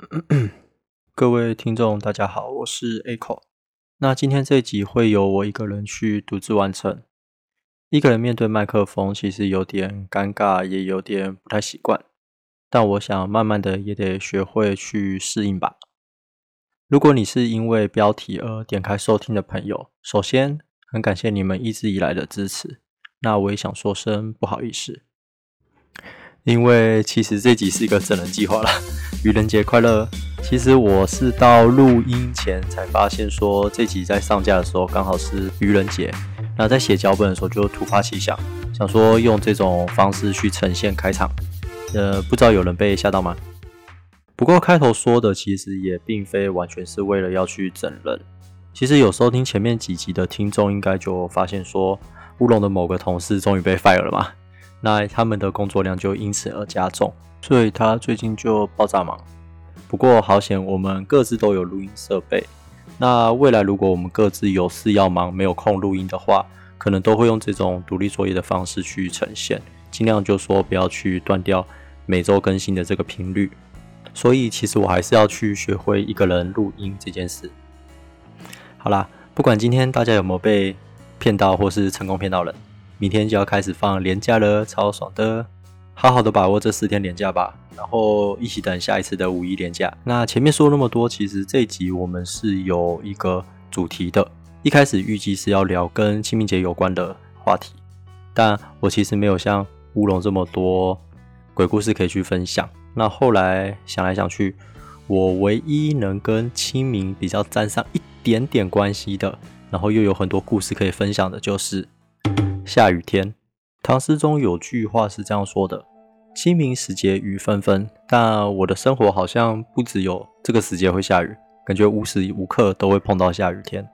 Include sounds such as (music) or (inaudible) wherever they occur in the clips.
(clears throat) 各位听众，大家好，我是 A 口。那今天这一集会由我一个人去独自完成。一个人面对麦克风，其实有点尴尬，也有点不太习惯。但我想慢慢的也得学会去适应吧。如果你是因为标题而点开收听的朋友，首先很感谢你们一直以来的支持。那我也想说声不好意思。因为其实这集是一个整人计划啦，愚人节快乐！其实我是到录音前才发现，说这集在上架的时候刚好是愚人节。那在写脚本的时候就突发奇想，想说用这种方式去呈现开场。呃，不知道有人被吓到吗？不过开头说的其实也并非完全是为了要去整人。其实有收听前面几集的听众应该就发现说，乌龙的某个同事终于被 fire 了嘛。那他们的工作量就因此而加重，所以他最近就爆炸忙。不过好险，我们各自都有录音设备。那未来如果我们各自有事要忙，没有空录音的话，可能都会用这种独立作业的方式去呈现，尽量就说不要去断掉每周更新的这个频率。所以其实我还是要去学会一个人录音这件事。好啦，不管今天大家有没有被骗到，或是成功骗到人。明天就要开始放年假了，超爽的！好好的把握这四天年假吧，然后一起等下一次的五一年假。那前面说那么多，其实这一集我们是有一个主题的。一开始预计是要聊跟清明节有关的话题，但我其实没有像乌龙这么多鬼故事可以去分享。那后来想来想去，我唯一能跟清明比较沾上一点点关系的，然后又有很多故事可以分享的，就是。下雨天，唐诗中有句话是这样说的：“清明时节雨纷纷。”但我的生活好像不只有这个时节会下雨，感觉无时无刻都会碰到下雨天。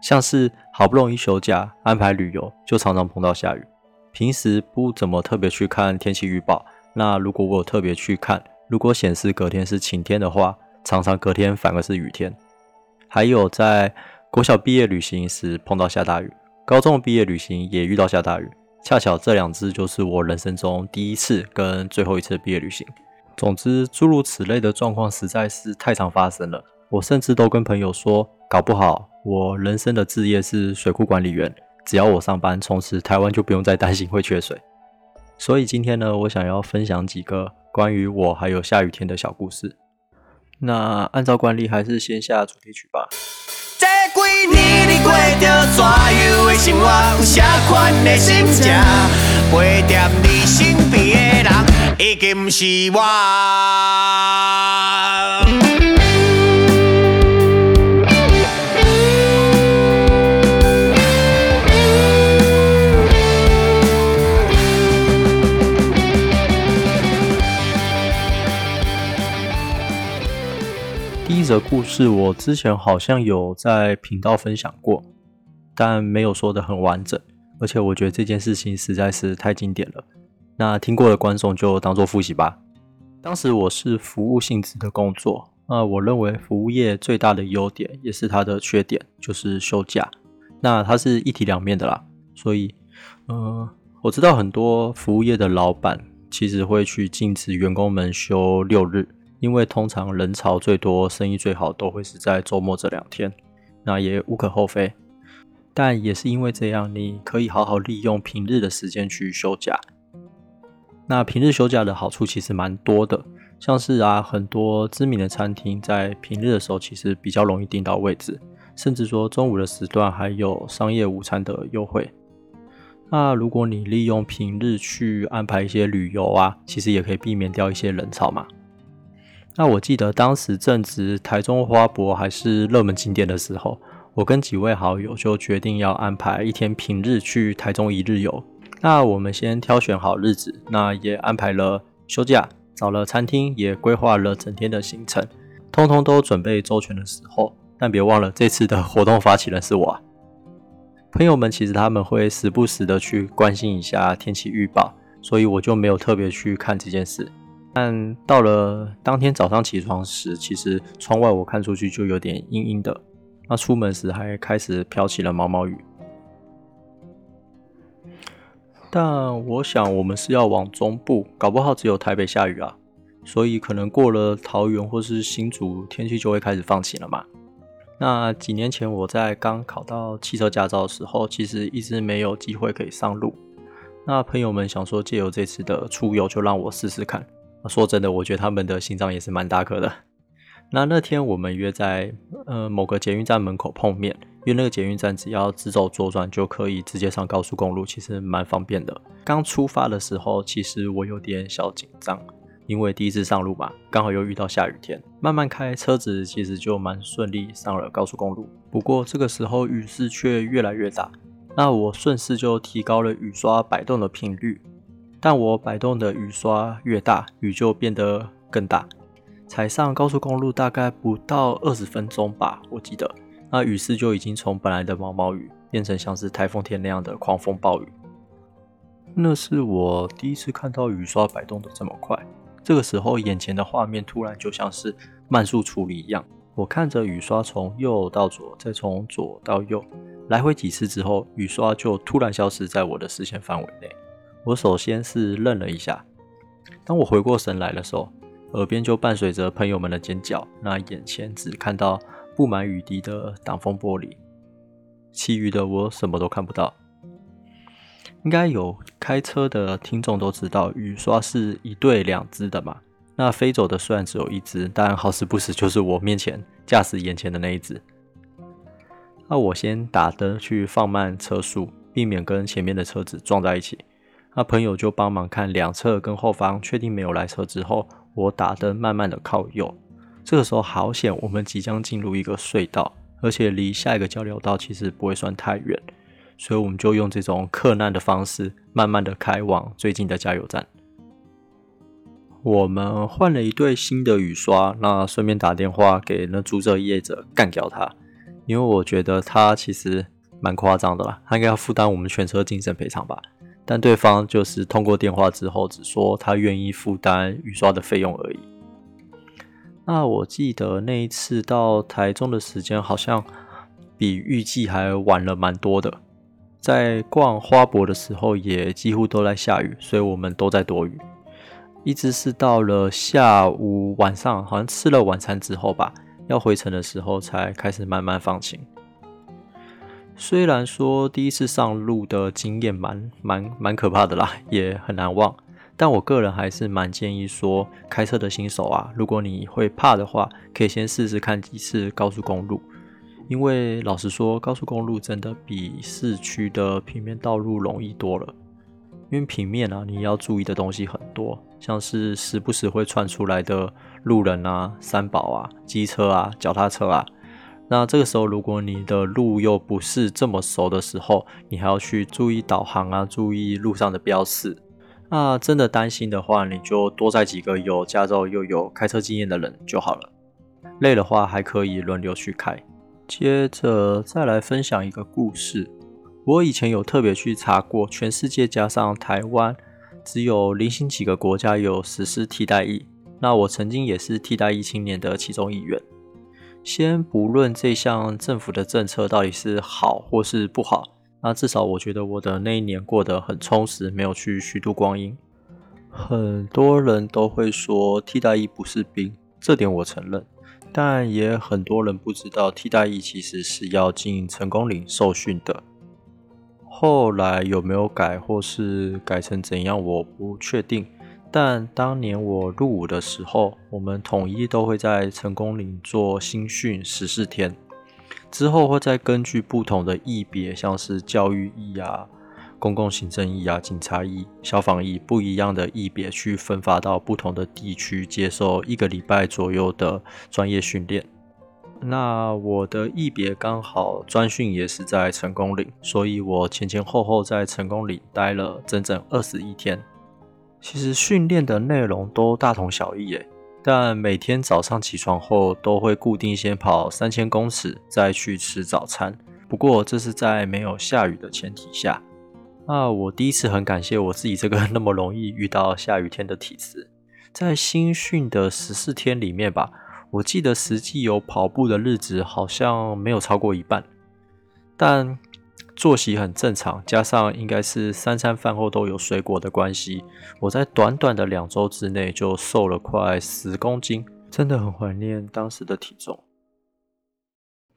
像是好不容易休假安排旅游，就常常碰到下雨。平时不怎么特别去看天气预报，那如果我有特别去看，如果显示隔天是晴天的话，常常隔天反而是雨天。还有在国小毕业旅行时碰到下大雨。高中毕业旅行也遇到下大雨，恰巧这两次就是我人生中第一次跟最后一次毕业旅行。总之，诸如此类的状况实在是太常发生了。我甚至都跟朋友说，搞不好我人生的志业是水库管理员，只要我上班，从此台湾就不用再担心会缺水。所以今天呢，我想要分享几个关于我还有下雨天的小故事。那按照惯例，还是先下主题曲吧。我？有啥款的心情？陪在你身边的人，已经不是我。这故事我之前好像有在频道分享过，但没有说的很完整，而且我觉得这件事情实在是太经典了。那听过的观众就当做复习吧。当时我是服务性质的工作，那我认为服务业最大的优点也是它的缺点，就是休假。那它是一体两面的啦，所以，嗯，我知道很多服务业的老板其实会去禁止员工们休六日。因为通常人潮最多、生意最好都会是在周末这两天，那也无可厚非。但也是因为这样，你可以好好利用平日的时间去休假。那平日休假的好处其实蛮多的，像是啊，很多知名的餐厅在平日的时候其实比较容易订到位置，甚至说中午的时段还有商业午餐的优惠。那如果你利用平日去安排一些旅游啊，其实也可以避免掉一些人潮嘛。那我记得当时正值台中花博还是热门景点的时候，我跟几位好友就决定要安排一天平日去台中一日游。那我们先挑选好日子，那也安排了休假，找了餐厅，也规划了整天的行程，通通都准备周全的时候。但别忘了，这次的活动发起人是我。朋友们其实他们会时不时的去关心一下天气预报，所以我就没有特别去看这件事。但到了当天早上起床时，其实窗外我看出去就有点阴阴的。那出门时还开始飘起了毛毛雨。但我想我们是要往中部，搞不好只有台北下雨啊。所以可能过了桃园或是新竹，天气就会开始放晴了嘛。那几年前我在刚考到汽车驾照的时候，其实一直没有机会可以上路。那朋友们想说借由这次的出游，就让我试试看。说真的，我觉得他们的心脏也是蛮大颗的。那那天我们约在呃某个捷运站门口碰面，因为那个捷运站只要直走左转就可以直接上高速公路，其实蛮方便的。刚出发的时候，其实我有点小紧张。因为第一次上路嘛，刚好又遇到下雨天，慢慢开车子其实就蛮顺利上了高速公路。不过这个时候雨势却越来越大，那我顺势就提高了雨刷摆动的频率。但我摆动的雨刷越大，雨就变得更大。才上高速公路大概不到二十分钟吧，我记得，那雨势就已经从本来的毛毛雨变成像是台风天那样的狂风暴雨。那是我第一次看到雨刷摆动的这么快。这个时候，眼前的画面突然就像是慢速处理一样。我看着雨刷从右到左，再从左到右，来回几次之后，雨刷就突然消失在我的视线范围内。我首先是愣了一下，当我回过神来的时候，耳边就伴随着朋友们的尖叫。那眼前只看到布满雨滴的挡风玻璃，其余的我什么都看不到。应该有开车的听众都知道，雨刷是一对两只的嘛。那飞走的虽然只有一只，但好死不死就是我面前驾驶眼前的那一只。那我先打灯去放慢车速，避免跟前面的车子撞在一起。那朋友就帮忙看两侧跟后方，确定没有来车之后，我打灯慢慢的靠右。这个时候好险，我们即将进入一个隧道，而且离下一个交流道其实不会算太远。所以我们就用这种克难的方式，慢慢的开往最近的加油站。我们换了一对新的雨刷，那顺便打电话给那租车业者干掉他，因为我觉得他其实蛮夸张的啦，他应该要负担我们全车精神赔偿吧。但对方就是通过电话之后，只说他愿意负担雨刷的费用而已。那我记得那一次到台中的时间，好像比预计还晚了蛮多的。在逛花博的时候，也几乎都在下雨，所以我们都在躲雨。一直是到了下午晚上，好像吃了晚餐之后吧，要回程的时候才开始慢慢放晴。虽然说第一次上路的经验蛮蛮蛮可怕的啦，(laughs) 也很难忘，但我个人还是蛮建议说，开车的新手啊，如果你会怕的话，可以先试试看几次高速公路。因为老实说，高速公路真的比市区的平面道路容易多了。因为平面啊，你要注意的东西很多，像是时不时会窜出来的路人啊、三宝啊、机车啊、脚踏车啊。那这个时候，如果你的路又不是这么熟的时候，你还要去注意导航啊，注意路上的标示。那真的担心的话，你就多载几个有驾照又有开车经验的人就好了。累的话，还可以轮流去开。接着再来分享一个故事。我以前有特别去查过，全世界加上台湾，只有零星几个国家有实施替代役。那我曾经也是替代役青年的其中一员。先不论这项政府的政策到底是好或是不好，那至少我觉得我的那一年过得很充实，没有去虚度光阴。很多人都会说替代役不是兵，这点我承认。但也很多人不知道，替代役其实是要进成功岭受训的。后来有没有改，或是改成怎样，我不确定。但当年我入伍的时候，我们统一都会在成功岭做新训十四天，之后会再根据不同的役别，像是教育役啊。公共行政役啊、警察役、消防役不一样的役别去分发到不同的地区，接受一个礼拜左右的专业训练。那我的役别刚好专训也是在成功岭，所以我前前后后在成功岭待了整整二十一天。其实训练的内容都大同小异诶，但每天早上起床后都会固定先跑三千公尺，再去吃早餐。不过这是在没有下雨的前提下。那我第一次很感谢我自己这个 (laughs) 那么容易遇到下雨天的体质，在新训的十四天里面吧，我记得实际有跑步的日子好像没有超过一半，但作息很正常，加上应该是三餐饭后都有水果的关系，我在短短的两周之内就瘦了快十公斤，真的很怀念当时的体重。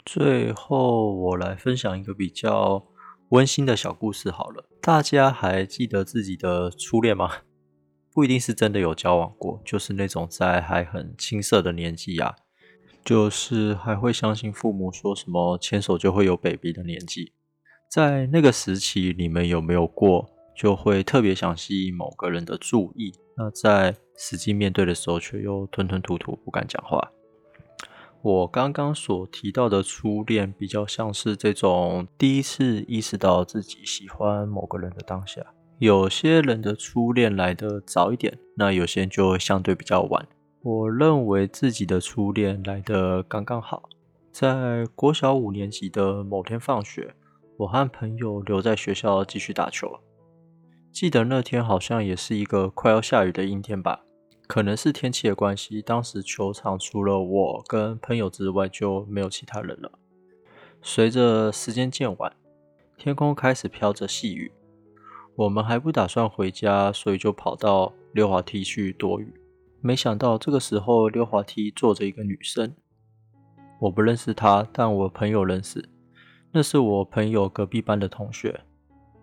最后，我来分享一个比较温馨的小故事好了。大家还记得自己的初恋吗？(laughs) 不一定是真的有交往过，就是那种在还很青涩的年纪呀，就是还会相信父母说什么牵手就会有 baby 的年纪。在那个时期，你们有没有过就会特别想吸引某个人的注意？那在实际面对的时候，却又吞吞吐吐，不敢讲话。我刚刚所提到的初恋，比较像是这种第一次意识到自己喜欢某个人的当下。有些人的初恋来得早一点，那有些人就相对比较晚。我认为自己的初恋来得刚刚好，在国小五年级的某天放学。我和朋友留在学校继续打球。记得那天好像也是一个快要下雨的阴天吧，可能是天气的关系，当时球场除了我跟朋友之外就没有其他人了。随着时间渐晚，天空开始飘着细雨，我们还不打算回家，所以就跑到溜滑梯去躲雨。没想到这个时候溜滑梯坐着一个女生，我不认识她，但我朋友认识。那是我朋友隔壁班的同学，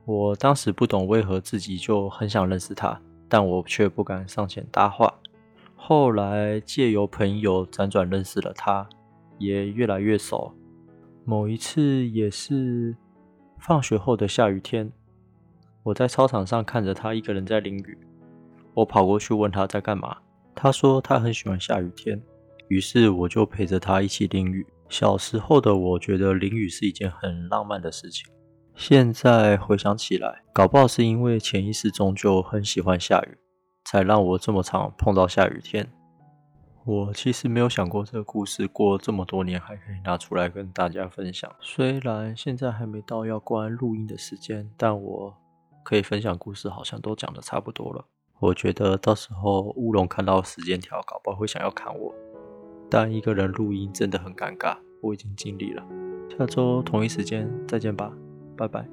我当时不懂为何自己就很想认识他，但我却不敢上前搭话。后来借由朋友辗转认识了他，也越来越熟。某一次也是放学后的下雨天，我在操场上看着他一个人在淋雨，我跑过去问他在干嘛，他说他很喜欢下雨天，于是我就陪着他一起淋雨。小时候的我觉得淋雨是一件很浪漫的事情，现在回想起来，搞不好是因为潜意识中就很喜欢下雨，才让我这么常碰到下雨天。我其实没有想过这个故事过这么多年还可以拿出来跟大家分享。虽然现在还没到要关录音的时间，但我可以分享故事，好像都讲的差不多了。我觉得到时候乌龙看到时间条，搞不好会想要砍我。但一个人录音真的很尴尬，我已经尽力了。下周同一时间再见吧，拜拜。